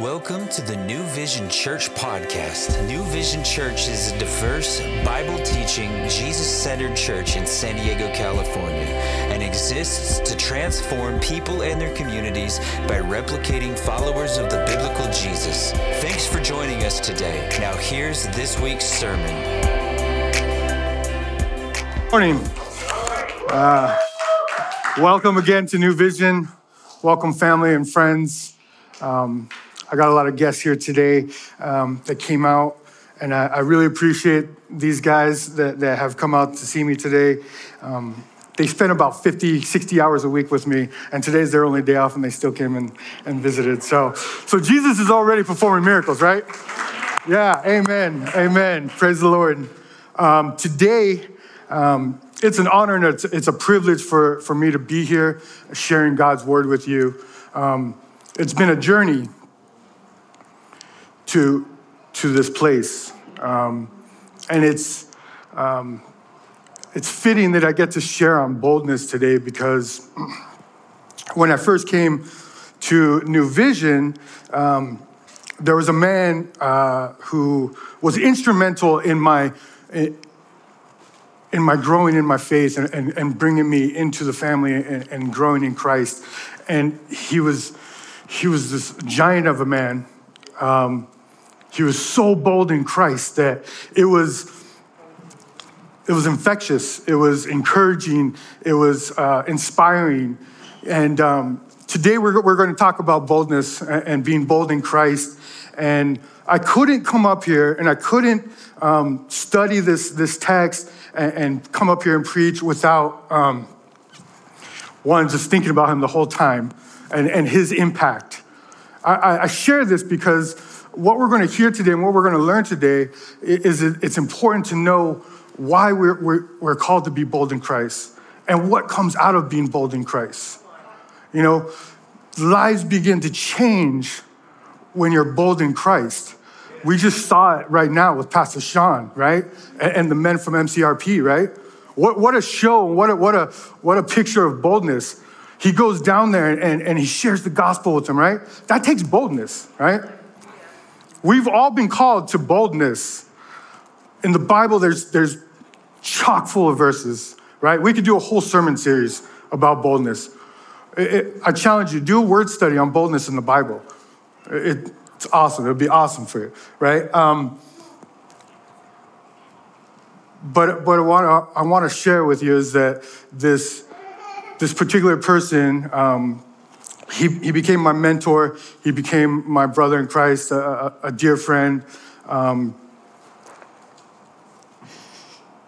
Welcome to the New Vision Church podcast. New Vision Church is a diverse, Bible teaching, Jesus centered church in San Diego, California, and exists to transform people and their communities by replicating followers of the biblical Jesus. Thanks for joining us today. Now, here's this week's sermon. Morning. Uh, welcome again to New Vision. Welcome, family and friends. Um, I got a lot of guests here today um, that came out, and I, I, really appreciate these guys that, that, have come out to see me today. Um, they spent about 50, 60 hours a week with me, and today's their only day off, and they still came and, and visited. So, so Jesus is already performing miracles, right? Yeah, amen, amen. Praise the Lord. Um, today, um, it's an honor and it's, it's, a privilege for, for me to be here sharing God's word with you. Um, it's been a journey to, to this place. Um, and it's, um, it's fitting that I get to share on boldness today because when I first came to New Vision, um, there was a man uh, who was instrumental in my in my growing in my faith and, and, and bringing me into the family and, and, growing in Christ. And he was he was this giant of a man. Um, he was so bold in Christ that it was it was infectious. It was encouraging. It was uh, inspiring. And um, today we're, we're going to talk about boldness and being bold in Christ. And I couldn't come up here and I couldn't um, study this, this text and, and, come up here and preach without um, one, just thinking about him the whole time and, and his impact. I, I share this because what we're going to hear today and what we're going to learn today is it's important to know why we're, we're, we're called to be bold in Christ and what comes out of being bold in Christ. You know, lives begin to change when you're bold in Christ. We just saw it right now with Pastor Sean, right? And, the men from MCRP, right? What, what a show, what a, what, a, what a picture of boldness. He goes down there and, and he shares the gospel with them, right? That takes boldness, right? We've all been called to boldness. In the Bible, there's, there's chock full of verses, right? We could do a whole sermon series about boldness. It, it, I challenge you, do a word study on boldness in the Bible. It, it's awesome. It would be awesome for you, right? Um, but but what I want to share with you is that this, this particular person, um, he, he became my mentor. He became my brother in Christ, a, a, dear friend. Um,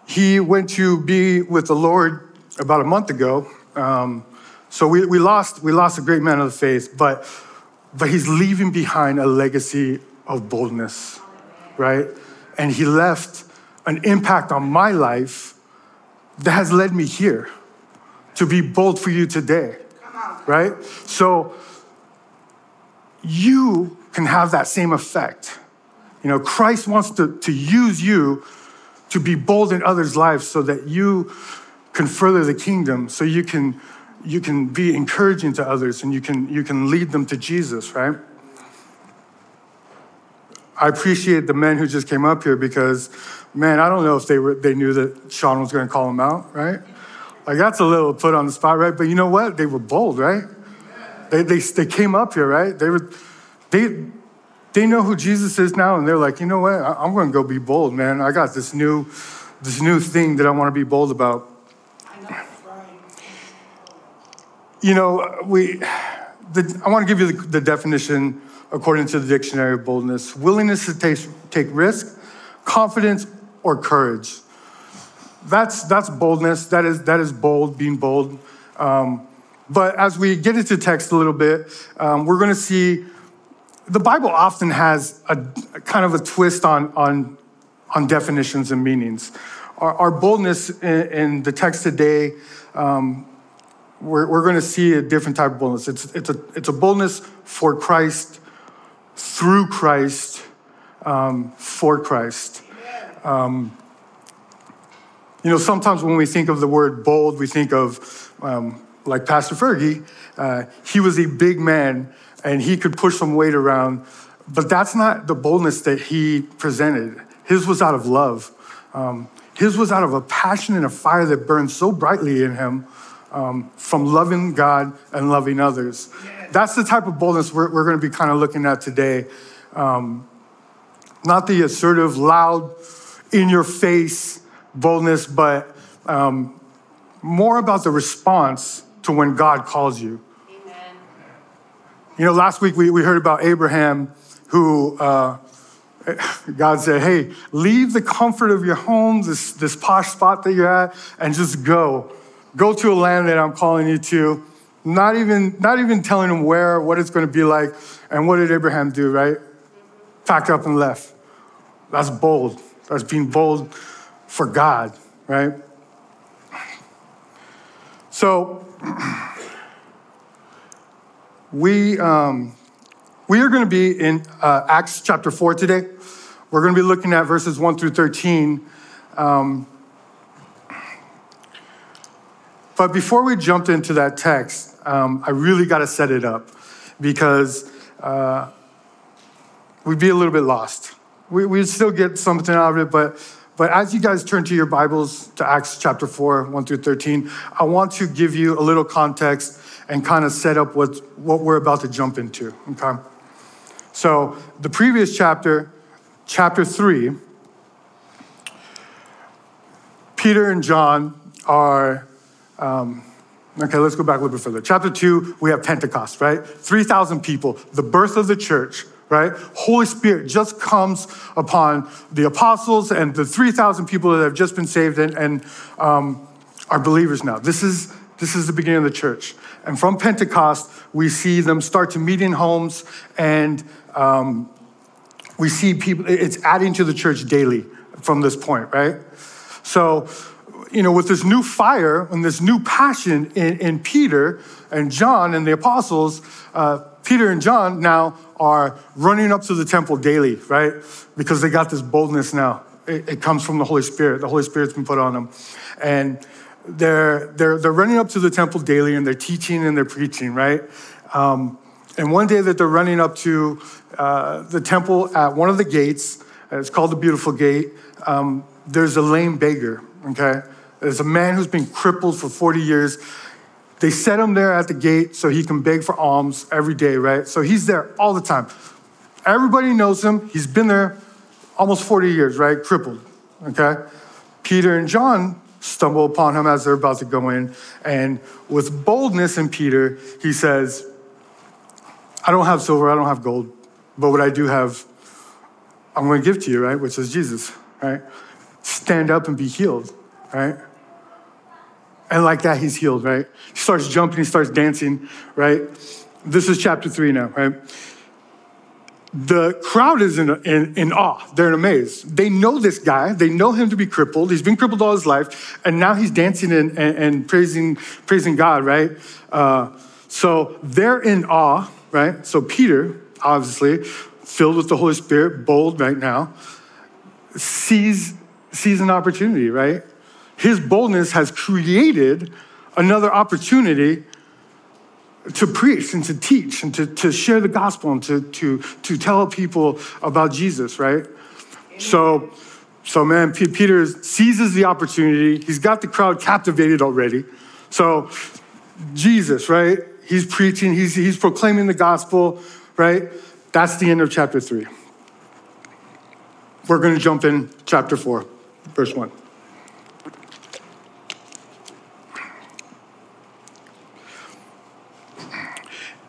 he went to be with the Lord about a month ago. Um, so we, we, lost, we lost a great man of the faith, but, but he's leaving behind a legacy of boldness, right? And he left an impact on my life that has led me here to be bold for you today right? So you can have that same effect. You know, Christ wants to, to use you to be bold in others' lives so that you can further the kingdom, so you can you can be encouraging to others and you can you can lead them to Jesus, right? I appreciate the men who just came up here because, man, I don't know if they were they knew that Sean was going to call them out, right? Like that's a little put on the spot, right? But you know what? They were bold, right? They, they, they came up here, right? They were, they, they know who Jesus is now, and they're like, you know what? I'm going to go be bold, man. I got this new, this new thing that I want to be bold about. You know, we, the, I want to give you the, the definition according to the dictionary of boldness: willingness to take, take risk, confidence, or courage that's, that's boldness. That is, that is bold, being bold. Um, but as we get into text a little bit, um, we're going to see the Bible often has a, a, kind of a twist on, on, on definitions and meanings. Our, our boldness in, in, the text today, um, we're, we're going to see a different type of boldness. It's, it's, a, it's a boldness for Christ, through Christ, um, for Christ. Um, you know, sometimes when we think of the word bold, we think of, um, like Pastor Fergie, uh, he was a big man and he could push some weight around. But that's not the boldness that he presented. His was out of love. Um, his was out of a passion and a fire that burned so brightly in him um, from loving God and loving others. That's the type of boldness we're, we're going to be kind of looking at today. Um, not the assertive, loud, in your face boldness, but um, more about the response to when God calls you. Amen. You know, last week we, we heard about Abraham who uh, God said, hey, leave the comfort of your home, this, this posh spot that you're at, and just go. Go to a land that I'm calling you to. Not even, not even telling him where, what it's going to be like. And what did Abraham do, right? Packed up and left. That's bold. That's being bold for God, right? So, we, um, we are going to be in uh, Acts chapter 4 today. We're going to be looking at verses 1 through 13. Um, but before we jump into that text, um, I really got to set it up because uh, we'd be a little bit lost. We, we'd still get something out of it, but, but as you guys turn to your Bibles to Acts chapter 4, 1 through 13, I want to give you a little context and kind of set up what, what we're about to jump into, okay? So, the previous chapter, chapter 3, Peter and John are, um, okay, let's go back a little bit further. Chapter 2, we have Pentecost, right? 3,000 people, the birth of the church, right? Holy Spirit just comes upon the apostles and the 3,000 people that have just been saved and, and um, are believers now. This is, this is the beginning of the church. And from Pentecost, we see them start to meet in homes and um, we see people, it's adding to the church daily from this point, right? So, you know, with this new fire and this new passion in, in Peter and John and the apostles, uh, Peter and John now are running up to the temple daily, right? Because they got this boldness now. It, it comes from the Holy Spirit. The Holy Spirit's been put on them. And they're, they're, they're running up to the temple daily and they're teaching and they're preaching, right? Um, and one day that they're running up to uh, the temple at one of the gates, it's called the Beautiful Gate, um, there's a lame beggar, okay? There's a man who's been crippled for 40 years. They set him there at the gate so he can beg for alms every day, right? So he's there all the time. Everybody knows him. He's been there almost 40 years, right? Crippled, okay? Peter and John stumble upon him as they're about to go in. And with boldness in Peter, he says, I don't have silver, I don't have gold, but what I do have, I'm going to give to you, right? Which is Jesus, right? Stand up and be healed, right? And like that, he's healed, right? He starts jumping, he starts dancing, right? This is chapter three now, right? The crowd is in, in, in awe. They're in amaze. They know this guy. They know him to be crippled. He's been crippled all his life. And now he's dancing and, and, and praising, praising God, right? Uh, so they're in awe right? So Peter, obviously, filled with the Holy Spirit, bold right now, sees, sees an opportunity, right? His boldness has created another opportunity to preach and to teach and to, to share the gospel and to, to, to tell people about Jesus, right? So, so man, Peter seizes the opportunity. He's got the crowd captivated already. So, Jesus, right? He's preaching, he's, he's proclaiming the gospel, right? That's the end of chapter three. We're going to jump in chapter four, verse one.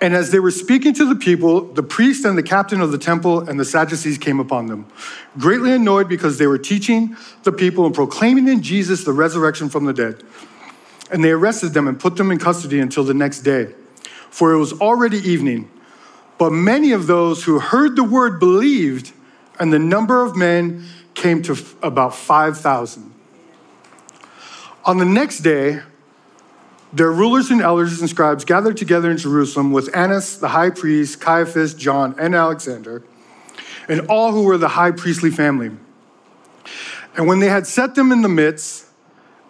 And as they were speaking to the people, the priest and the captain of the temple and the Sadducees came upon them, greatly annoyed because they were teaching the people and proclaiming in Jesus the resurrection from the dead. And they arrested them and put them in custody until the next day for it was already evening. But many of those who heard the word believed, and the number of men came to about 5,000. On the next day, their rulers and elders and scribes gathered together in Jerusalem with Annas, the high priest, Caiaphas, John, and Alexander, and all who were the high priestly family. And when they had set them in the midst,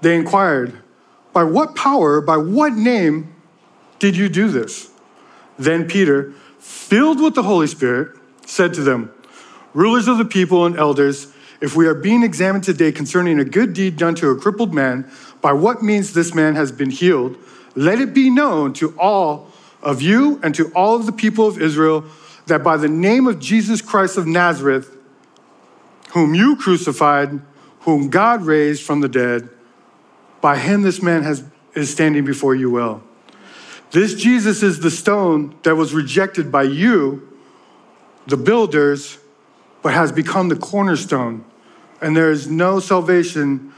they inquired, By what power, by what name did you do this? Then Peter, filled with the Holy Spirit, said to them, Rulers of the people and elders, if we are being examined today concerning a good deed done to a crippled man, by what means this man has been healed, let it be known to all of you and to all of the people of Israel that by the name of Jesus Christ of Nazareth, whom you crucified, whom God raised from the dead, by him this man has, is standing before you well. This Jesus is the stone that was rejected by you, the builders, but has become the cornerstone. And there is no salvation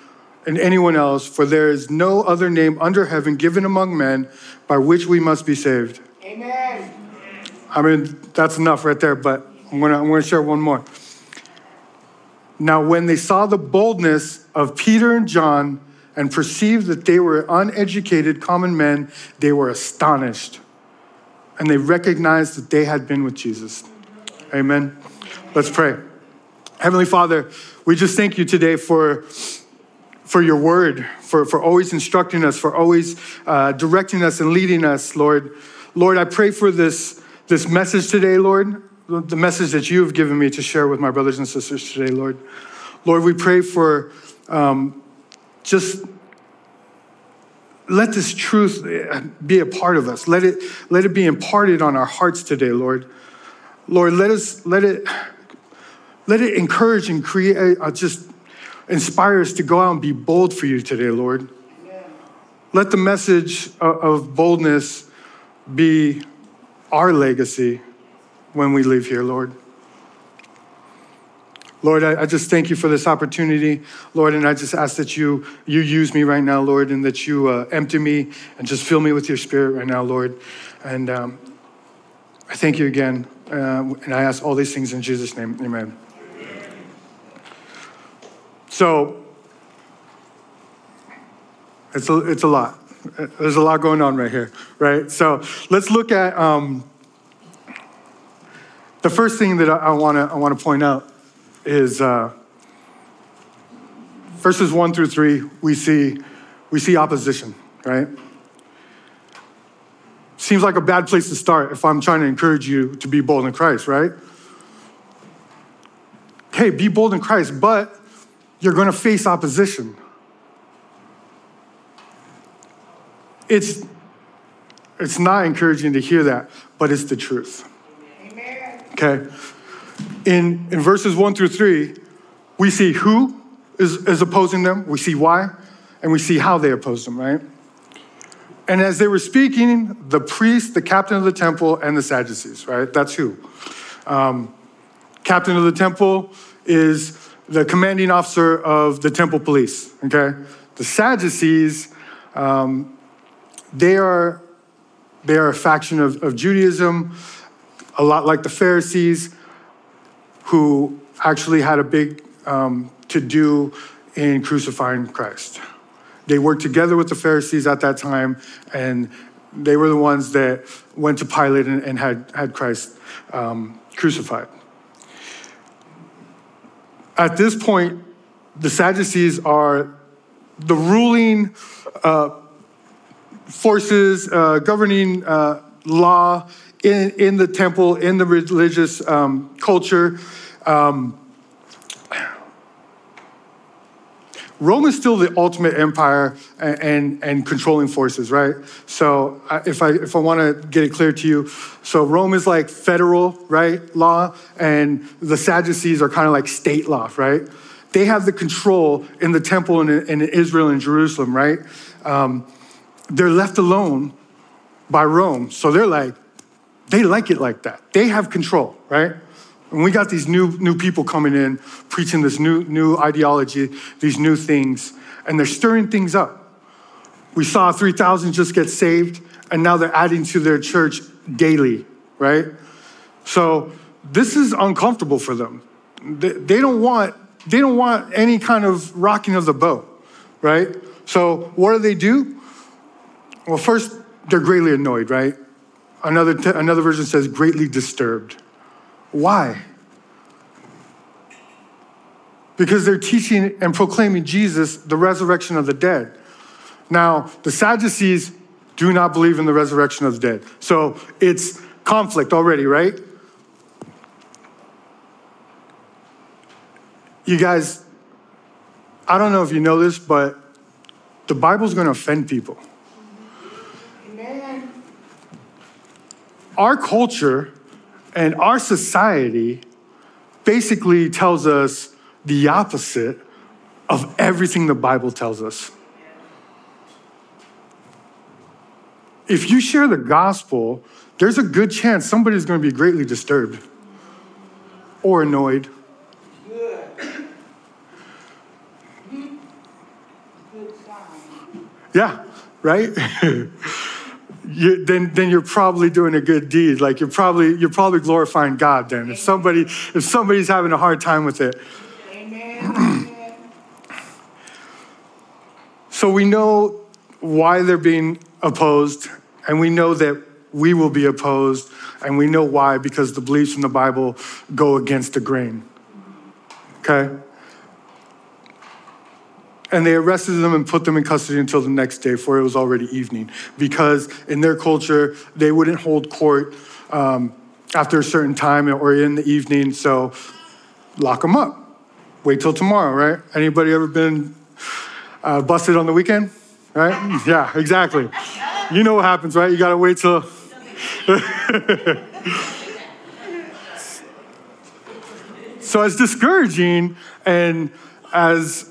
in anyone else, for there is no other name under heaven given among men by which we must be saved. Amen. I mean, that's enough right there, but I'm gonna, I'm gonna share one more. Now, when they saw the boldness of Peter and John and perceived that they were uneducated common men, they were astonished. And they recognized that they had been with Jesus. Amen. Let's pray. Heavenly Father, we just thank you today for, for your word, for, for always instructing us, for always uh, directing us and leading us, Lord. Lord, I pray for this, this message today, Lord, the message that you have given me to share with my brothers and sisters today, Lord. Lord, we pray for um, just let this truth be a part of us. Let it, let it be imparted on our hearts today, Lord. Lord, let us let it let it encourage and create uh, just inspire us to go out and be bold for you today, Lord. Let the message of, boldness be our legacy when we leave here, Lord. Lord, I, I, just thank you for this opportunity, Lord, and I just ask that you you use me right now, Lord, and that you uh, empty me and just fill me with your Spirit right now, Lord. And um, I thank you again, uh, and I ask all these things in Jesus' name, Amen. So it's a, it's a lot. There's a lot going on right here, right? So let's look at um, the first thing that I want to I want to point out is uh, verses one through three. We see we see opposition, right? Seems like a bad place to start if I'm trying to encourage you to be bold in Christ, right? Hey, be bold in Christ, but you're going to face opposition. It's it's not encouraging to hear that, but it's the truth. Amen. Okay in, in verses one through three, we see who is, is opposing them, we see why, and we see how they oppose them, right? And as they were speaking, the priest, the captain of the temple, and the Sadducees, right? That's who. Um, captain of the temple is the commanding officer of the temple police, okay? The Sadducees, um, they are they are a faction of, of Judaism, a lot like the Pharisees who actually had a big um, to do in crucifying Christ. They worked together with the Pharisees at that time, and they were the ones that went to Pilate and, and had, had Christ um, crucified. At this point, the Sadducees are the ruling uh, forces uh, governing uh, law in, in the temple, in the religious um, culture. Um, Rome is still the ultimate empire and, and, and controlling forces, right? So if I if I want to get it clear to you, so Rome is like federal, right, law, and the Sadducees are kind of like state law, right? They have the control in the temple in, in Israel and Jerusalem, right? Um, they're left alone by Rome, so they're like, they like it like that. They have control, right? And we got these new, new people coming in, preaching this new, new ideology, these new things, and they're stirring things up. We saw 3,000 just get saved, and now they're adding to their church daily, right? So this is uncomfortable for them. They, don't want they don't want any kind of rocking of the boat, right? So what do they do? Well, first they're greatly annoyed, right? Another, t- another version says greatly disturbed. Why? Because they're teaching and proclaiming Jesus, the resurrection of the dead. Now, the Sadducees do not believe in the resurrection of the dead. So it's conflict already, right? You guys, I don't know if you know this, but the Bible's going to offend people. Amen. Our culture and our society basically tells us the opposite of everything the Bible tells us. If you share the gospel, there's a good chance somebody's going to be greatly disturbed or annoyed. Yeah, right? you, then, then you're probably doing a good deed. Like you're probably, you're probably glorifying God then. If somebody, if somebody's having a hard time with it. Amen. so we know why they're being opposed, and we know that we will be opposed, and we know why because the beliefs in the Bible go against the grain. Okay? And they arrested them and put them in custody until the next day, for it was already evening. Because in their culture, they wouldn't hold court um, after a certain time or in the evening, so lock them up. Wait till tomorrow, right? Anybody ever been uh, busted on the weekend? Right? Yeah, exactly. You know what happens, right? You gotta wait till. so it's discouraging and as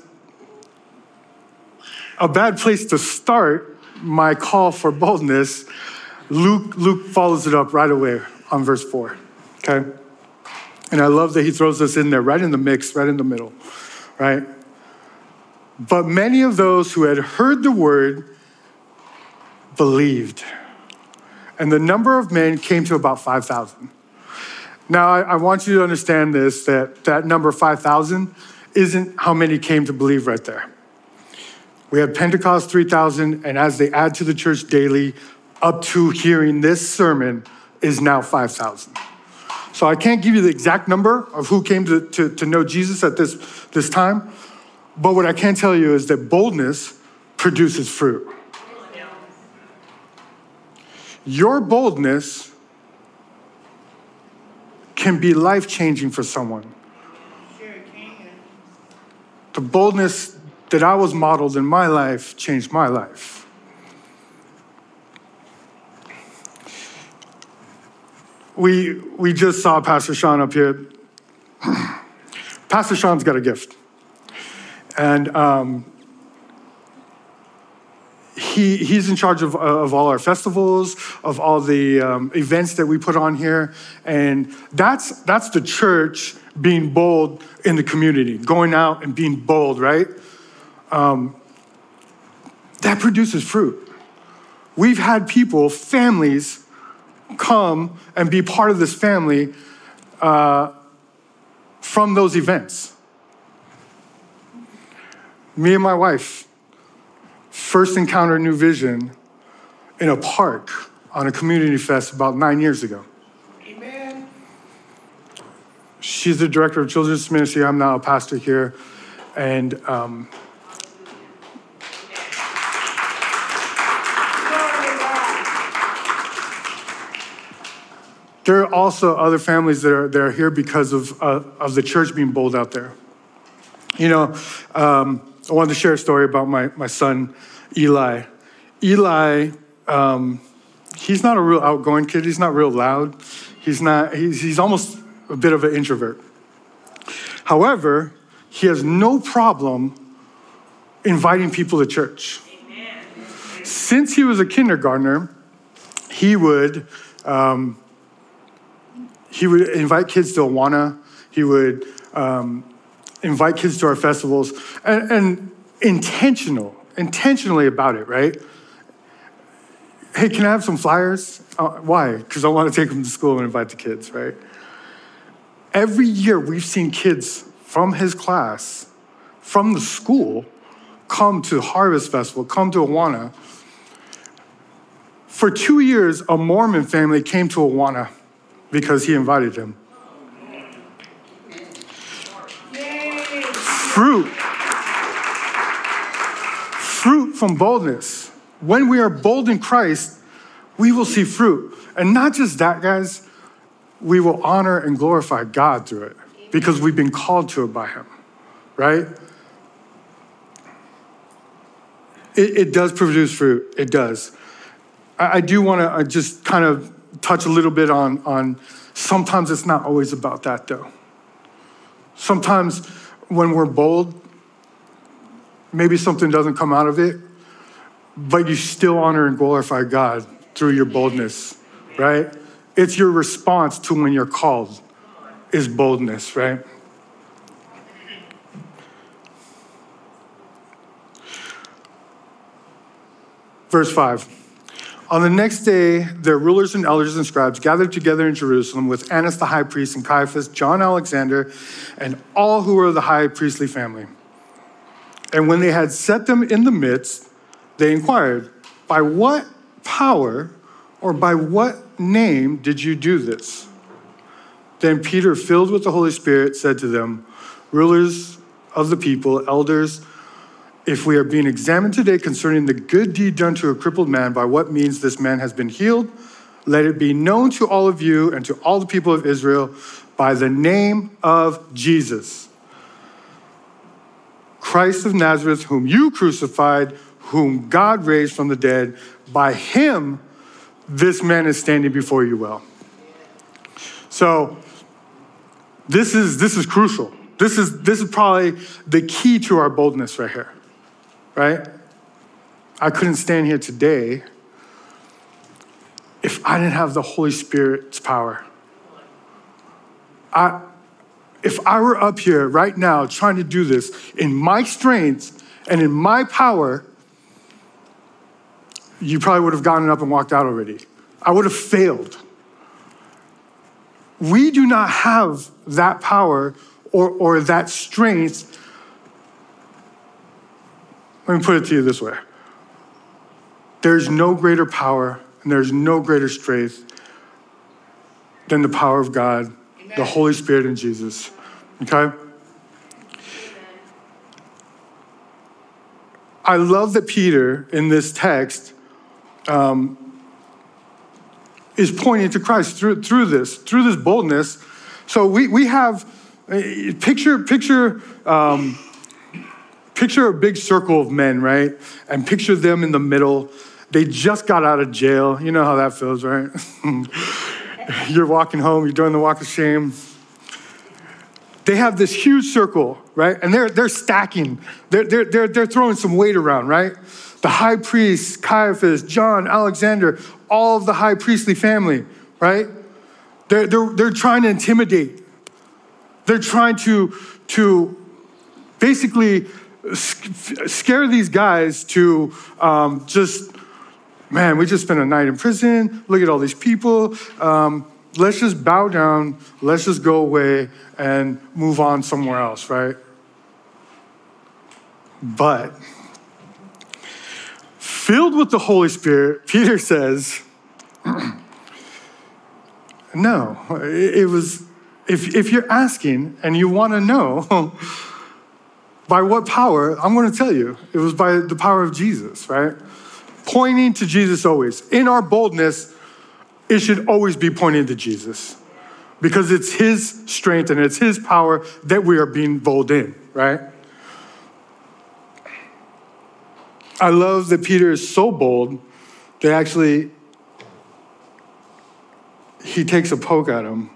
a bad place to start my call for boldness, Luke, Luke follows it up right away on verse 4. Okay? And I love that he throws us in there, right in the mix, right in the middle, right? But many of those who had heard the word believed. And the number of men came to about 5,000. Now, I, I, want you to understand this that that number 5,000 isn't how many came to believe right there. We had Pentecost 3,000, and as they add to the church daily, up to hearing this sermon is now 5,000. So I can't give you the exact number of who came to, to, to know Jesus at this, this time, but what I can tell you is that boldness produces fruit. Your boldness can be life changing for someone. The boldness that I was modeled in my life changed my life. We, we just saw Pastor Sean up here. Pastor Sean's got a gift. And um, he, he's in charge of, of all our festivals, of all the um, events that we put on here. And that's, that's the church being bold in the community, going out and being bold, right? Um, that produces fruit. We've had people, families, come and be part of this family uh, from those events. Me and my wife first encountered New Vision in a park on a community fest about nine years ago. Amen. She's the director of children's ministry. I'm now a pastor here. And um, There are also other families that are, that are here because of, uh, of the church being bold out there. You know, um, I wanted to share a story about my, my son, Eli. Eli, um, he's not a real outgoing kid. He's not real loud. He's not, he's, he's almost a bit of an introvert. However, he has no problem inviting people to church. Amen. Since he was a kindergartner, he would um, he would invite kids to Awana. He would um, invite kids to our festivals, and, and intentional, intentionally about it, right? Hey, can I have some flyers? Uh, why? Because I want to take them to school and invite the kids, right? Every year, we've seen kids from his class, from the school, come to Harvest Festival, come to Awana. For two years, a Mormon family came to Awana because he invited them. Fruit. Fruit from boldness. When we are bold in Christ, we will see fruit. And not just that, guys, we will honor and glorify God through it because we've been called to it by Him, right? It, it does produce fruit, it does. I, I do want to uh, just kind of touch a little bit on, on sometimes it's not always about that, though. Sometimes when we're bold, maybe something doesn't come out of it, but you still honor and glorify God through your boldness, right? It's your response to when you're called is boldness, right? Verse 5. On the next day, their rulers and elders and scribes gathered together in Jerusalem with Annas the high priest and Caiaphas, John Alexander, and all who were of the high priestly family. And when they had set them in the midst, they inquired, By what power or by what name did you do this? Then Peter, filled with the Holy Spirit, said to them, Rulers of the people, elders, if we are being examined today concerning the good deed done to a crippled man, by what means this man has been healed, let it be known to all of you and to all the people of Israel by the name of Jesus, Christ of Nazareth, whom you crucified, whom God raised from the dead. By him, this man is standing before you well. So, this is, this is crucial. This is, this is probably the key to our boldness right here right? I couldn't stand here today if I didn't have the Holy Spirit's power. I, if I were up here right now trying to do this in my strength and in my power, you probably would have gotten up and walked out already. I would have failed. We do not have that power or, or that strength let me put it to you this way there's no greater power and there's no greater strength than the power of God, Amen. the Holy Spirit, and Jesus. Okay? I love that Peter in this text um, is pointing to Christ through, through this, through this boldness. So we, we have, uh, picture, picture, um, Picture a big circle of men, right? And picture them in the middle. They just got out of jail. You know how that feels, right? you're walking home, you're doing the walk of shame. They have this huge circle, right? And they're, they're stacking, they're, they're, they're, they're throwing some weight around, right? The high priest, Caiaphas, John, Alexander, all of the high priestly family, right? They're, they're, they're trying to intimidate. They're trying to, to basically scare these guys to um, just, man, we just spent a night in prison. Look at all these people. Um, let's just bow down. Let's just go away and move on somewhere else, right? But filled with the Holy Spirit, Peter says, no, it was, if, if you're asking and you want to know, By what power? I'm going to tell you. It was by the power of Jesus, right? Pointing to Jesus always. In our boldness, it should always be pointing to Jesus because it's His strength and it's His power that we are being bold in, right? I love that Peter is so bold that actually he takes a poke at him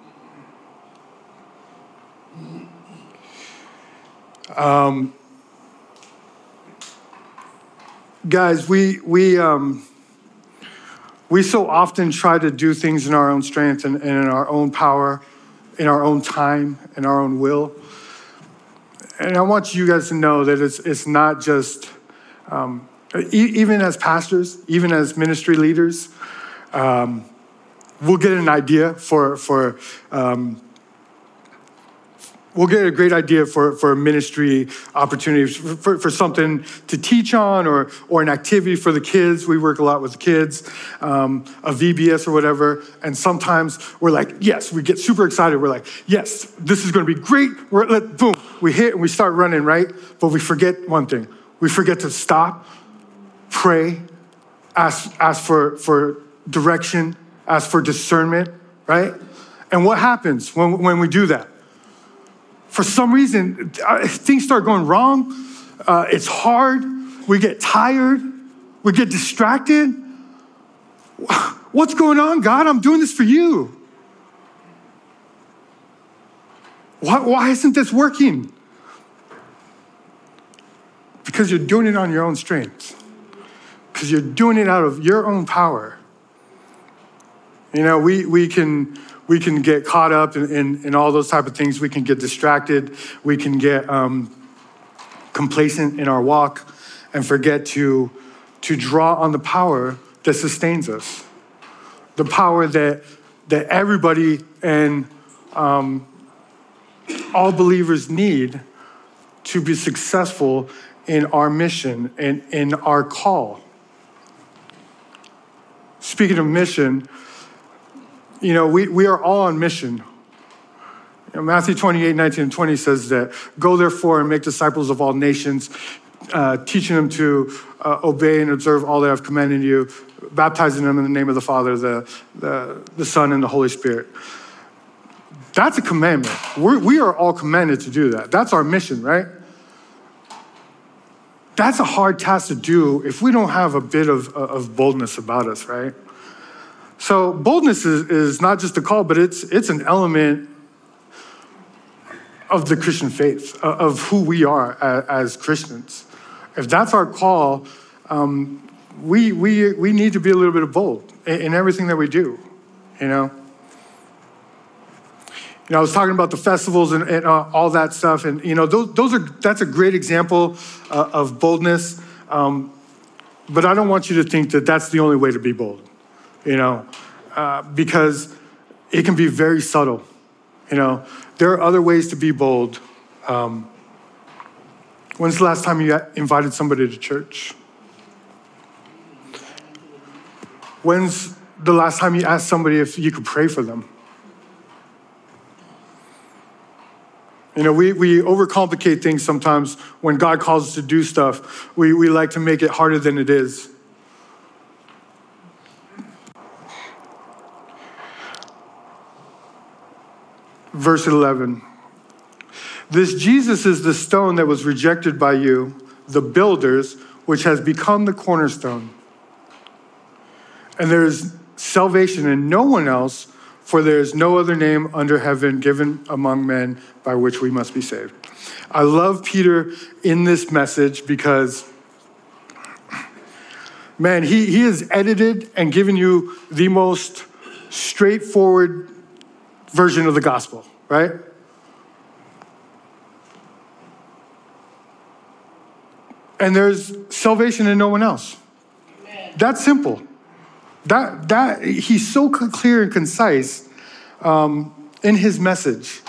Um, guys, we, we, um, we so often try to do things in our own strength and, and, in our own power, in our own time, in our own will. And I want you guys to know that it's, it's not just, um, e- even as pastors, even as ministry leaders, um, we'll get an idea for, for um, we'll get a great idea for, for a ministry opportunity, for, for something to teach on or, or an activity for the kids. We work a lot with the kids, um, a VBS or whatever. And sometimes we're like, yes, we get super excited. We're like, yes, this is going to be great. We're, let, boom, we hit and we start running, right? But we forget one thing. We forget to stop, pray, ask, ask for, for direction, ask for discernment, right? And what happens when, when we do that? For some reason, uh, things start going wrong. Uh, it's hard. We get tired. We get distracted. What's going on, God? I'm doing this for you. Why, why isn't this working? Because you're doing it on your own strength, because you're doing it out of your own power. You know, we, we, can, we can get caught up in, in, in all those type of things. We can get distracted. We can get um, complacent in our walk and forget to, to draw on the power that sustains us. The power that, that everybody and um, all believers need to be successful in our mission and in our call. Speaking of mission, you know, we, we are all on mission. You know, Matthew 28, 19, and 20 says that, Go therefore and make disciples of all nations, uh, teaching them to uh, obey and observe all that I've commanded you, baptizing them in the name of the Father, the, the, the Son, and the Holy Spirit. That's a commandment. We're, we are all commanded to do that. That's our mission, right? That's a hard task to do if we don't have a bit of, of boldness about us, right? So boldness is, is not just a call, but it's, it's an element of the Christian faith, of who we are as, Christians. If that's our call, um, we, we, we need to be a little bit bold in, in everything that we do, you know? You know, I was talking about the festivals and, and uh, all that stuff, and you know, those, those are that's a great example uh, of boldness. Um, but I don't want you to think that that's the only way to be bold you know, uh, because it can be very subtle. You know, there are other ways to be bold. Um, when's the last time you invited somebody to church? When's the last time you asked somebody if you could pray for them? You know, we, we overcomplicate things sometimes when God calls us to do stuff. We, we like to make it harder than it is. Verse 11. This Jesus is the stone that was rejected by you, the builders, which has become the cornerstone. And there is salvation in no one else, for there is no other name under heaven given among men by which we must be saved. I love Peter in this message because, man, he, he has edited and given you the most straightforward version of the gospel, right? And there's salvation in no one else. Amen. That's simple. That, that, he's so clear and concise um, in his message.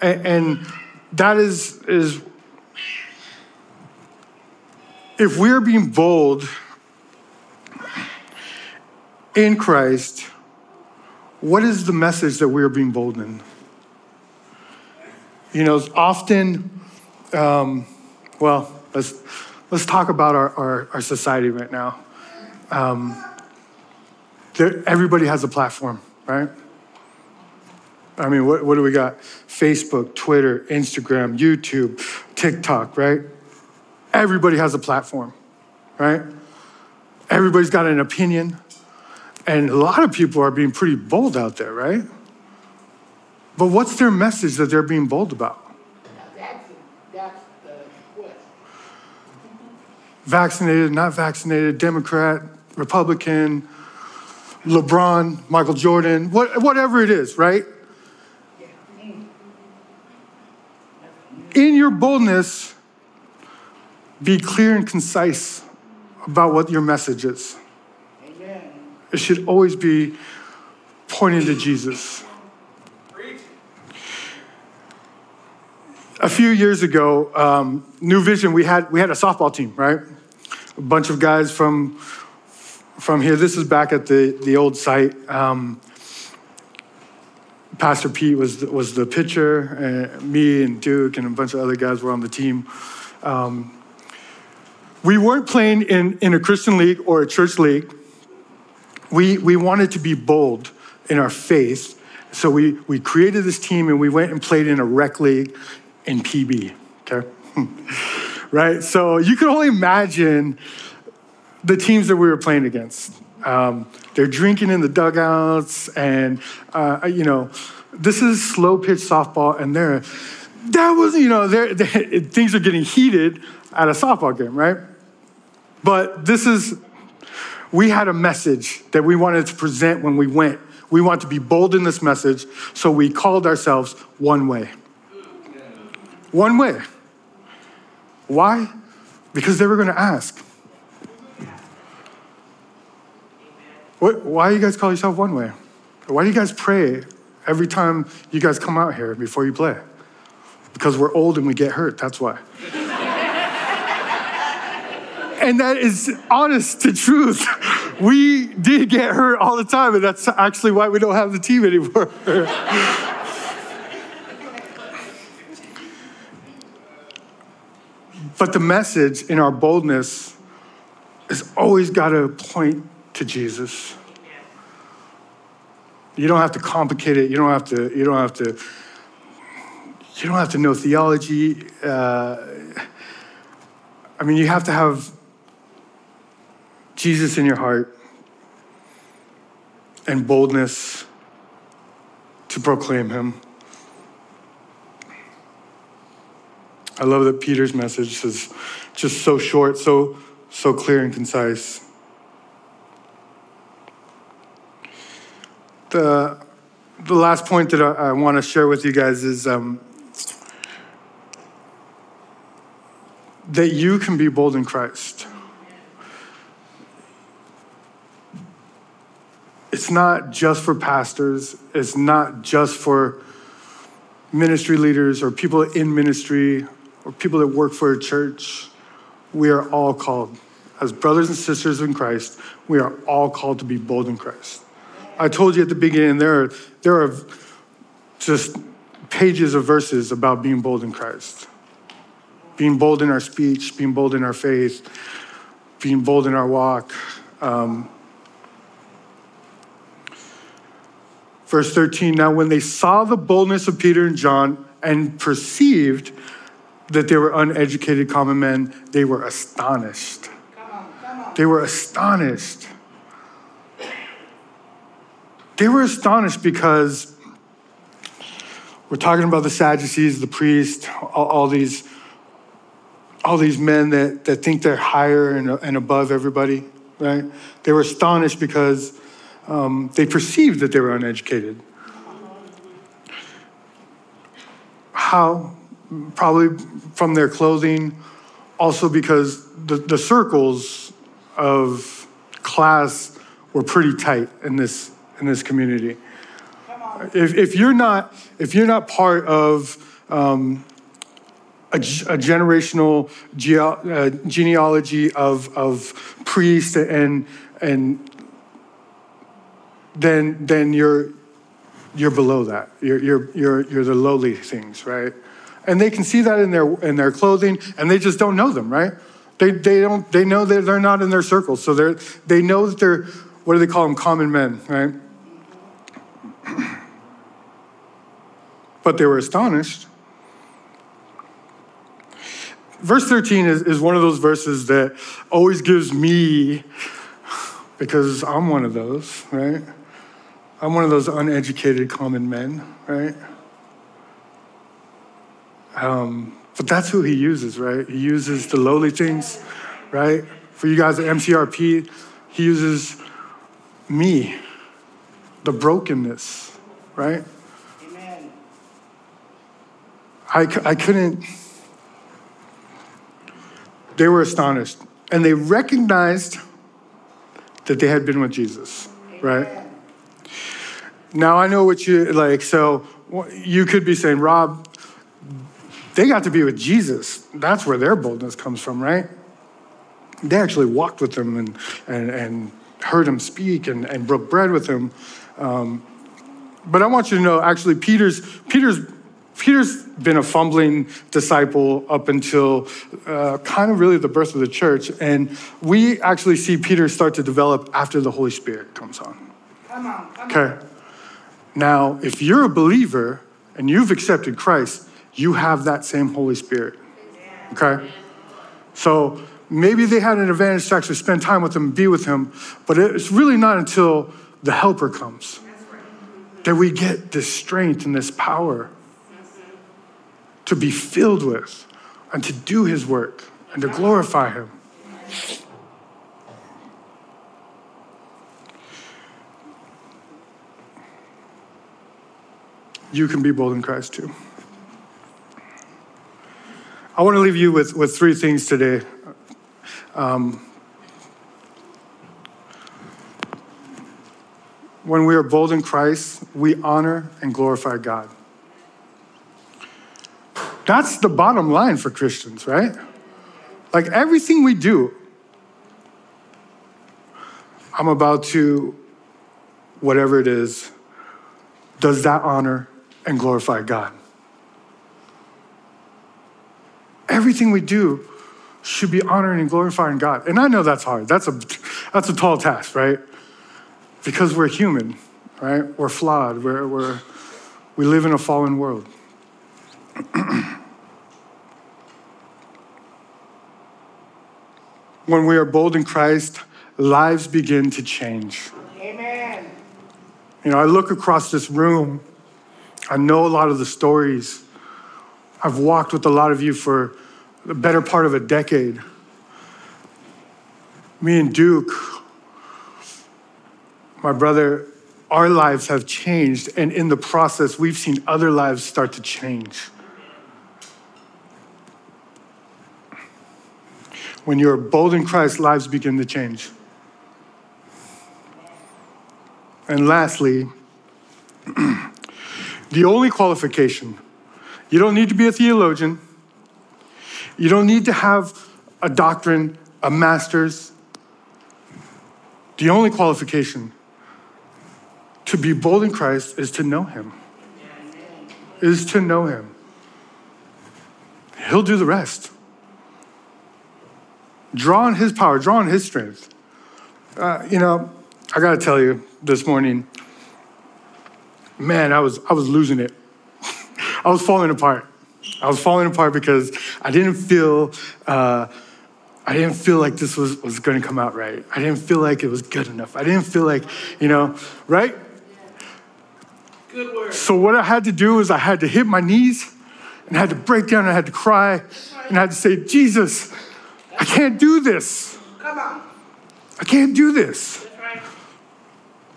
And, and that is, is, if we're being bold in Christ, what is the message that we are being bold in? You know, often, um, well, let's, let's talk about our, our, our society right now. Um, there, everybody has a platform, right? I mean, what, what do we got? Facebook, Twitter, Instagram, YouTube, TikTok, right? Everybody has a platform, right? Everybody's got an opinion. And a lot of people are being pretty bold out there, right? But what's their message that they're being bold about? Vaccinated, not vaccinated, Democrat, Republican, LeBron, Michael Jordan, what, whatever it is, right? In your boldness, be clear and concise about what your message is. It should always be pointing to Jesus. A few years ago, um, New Vision, we had, we had a softball team, right? A bunch of guys from, from here. This is back at the, the old site. Um, Pastor Pete was the, was the pitcher, and me and Duke and a bunch of other guys were on the team. Um, we weren't playing in, in a Christian league or a church league we, we wanted to be bold in our faith. So we, we created this team and we went and played in a rec league in PB, okay? right? So you can only imagine the teams that we were playing against. Um, they're drinking in the dugouts, and, uh, you know, this is slow pitch softball, and they're, that was, you know, they're, they're, things are getting heated at a softball game, right? But this is, we had a message that we wanted to present when we went. We want to be bold in this message, so we called ourselves One Way. One Way. Why? Because they were going to ask. Why do you guys call yourself One Way? Why do you guys pray every time you guys come out here before you play? Because we're old and we get hurt, that's why. And that is honest to truth. We did get hurt all the time, and that's actually why we don't have the team anymore. but the message in our boldness has always got to point to Jesus. You don't have to complicate it. You don't have to. You don't have to. You don't have to know theology. Uh, I mean, you have to have Jesus in your heart and boldness to proclaim him. I love that Peter's message is just so short, so so clear and concise. The, the last point that I, I want to share with you guys is um, that you can be bold in Christ. It's not just for pastors, it's not just for ministry leaders or people in ministry or people that work for a church. We are all called, as brothers and sisters in Christ, we are all called to be bold in Christ. I told you at the beginning, there are, there are just pages of verses about being bold in Christ. Being bold in our speech, being bold in our faith, being bold in our walk. Um, Verse 13 Now, when they saw the boldness of Peter and John and perceived that they were uneducated common men, they were astonished. Come on, come on. They were astonished. They were astonished because we're talking about the Sadducees, the priests, all, all these, all these men that, that think they're higher and, and above everybody, right? They were astonished because um, they perceived that they were uneducated. How? Probably from their clothing, also because the, the circles of class were pretty tight in this, in this community. If, if, you're not, if you're not part of um, a, a, generational ge- uh, genealogy of, of priests and, and then then you're you're below that. You're you're you're you're the lowly things, right? And they can see that in their in their clothing, and they just don't know them, right? They they don't they know that they're not in their circle, so they're they know that they're what do they call them? Common men, right? But they were astonished. Verse 13 is, is one of those verses that always gives me, because I'm one of those, right? I'm one of those uneducated common men, right? Um, but that's who he uses, right? He uses the lowly things, right? For you guys at MCRP, he uses me, the brokenness, right? Amen. I, I couldn't, they were astonished and they recognized that they had been with Jesus, Amen. right? Now I know what you like. So you could be saying, Rob, they got to be with Jesus. That's where their boldness comes from, right? They actually walked with him and, and, and heard him speak and, and broke bread with him. Um, but I want you to know, actually, Peter's, Peter's Peter's been a fumbling disciple up until uh, kind of really the birth of the church. And we actually see Peter start to develop after the Holy Spirit comes on. Come on. Come okay. On. Now, if you're a believer and you've accepted Christ, you have that same Holy Spirit. Okay? So maybe they had an advantage to actually spend time with him and be with him, but it's really not until the helper comes that we get this strength and this power to be filled with and to do his work and to glorify him. You can be bold in Christ too. I want to leave you with, with three things today. Um, when we are bold in Christ, we honor and glorify God. That's the bottom line for Christians, right? Like everything we do, I'm about to, whatever it is, does that honor and glorify God? Everything we do should be honoring and glorifying God. And I know that's hard. That's a, that's a tall task, right? Because we're human, right? We're flawed. We're, we're, we live in a fallen world. when we are bold in Christ, lives begin to change. Amen. You know, I look across this room, I know a lot of the stories. I've walked with a lot of you for the better part of a decade. Me and Duke, my brother, our lives have changed, and in the process, we've seen other lives start to change. When you're bold in Christ, lives begin to change. And lastly, the only qualification you don't need to be a theologian, you don't need to have a doctrine, a master's. The only qualification to be bold in Christ is to know Him. Is to know Him. He'll do the rest. Draw on His power, draw on His strength. Uh, you know, I got to tell you this morning, man, I was, I was losing it. I was falling apart. I was falling apart because I didn't feel, uh, I didn't feel like this was, was going to come out right. I didn't feel like it was good enough. I didn't feel like, you know, right? Good word. So what I had to do is I had to hit my knees and I had to break down and I had to cry and I had to say, Jesus, I can't do this. Come on. I can't do this.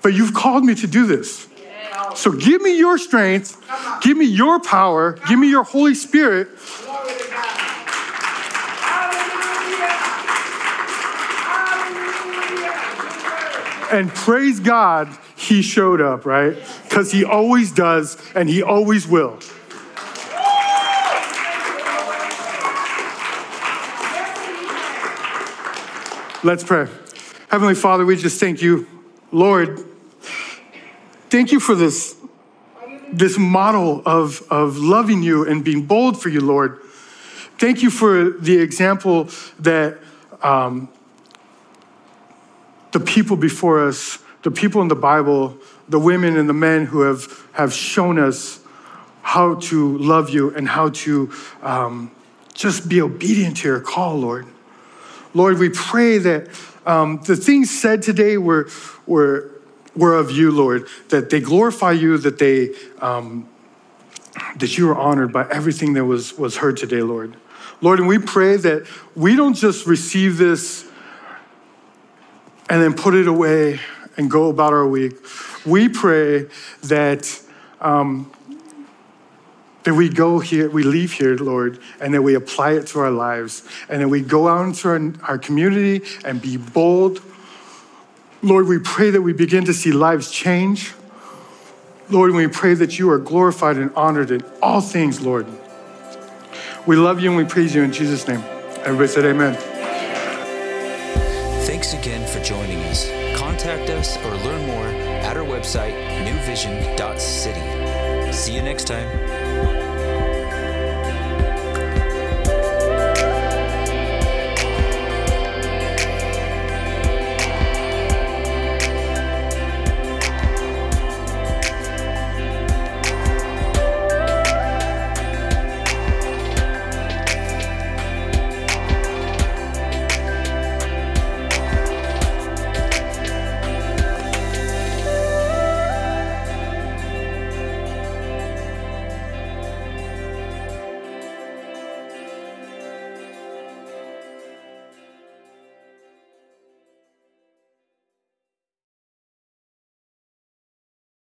But you've called me to do this. So give me your strength, give me your power, give me your Holy Spirit. And praise God, he showed up, right? Because he always does and he always will. Let's pray. Heavenly Father, we just thank you, Lord. Thank you for this, this model of, of loving you and being bold for you, Lord. Thank you for the example that um, the people before us, the people in the Bible, the women and the men who have, have shown us how to love you and how to um, just be obedient to your call, Lord. Lord, we pray that um, the things said today were, were, were of you, Lord, that they glorify you, that they um, that you are honored by everything that was, was heard today, Lord. Lord, and we pray that we don't just receive this and then put it away and go about our week. We pray that um, that we go here, we leave here, Lord, and that we apply it to our lives, and that we go out into our, our community and be bold. Lord, we pray that we begin to see lives change. Lord, we pray that you are glorified and honored in all things, Lord. We love you and we praise you in Jesus' name. Everybody said amen. Thanks again for joining us. Contact us or learn more at our website, newvision.city. See you next time.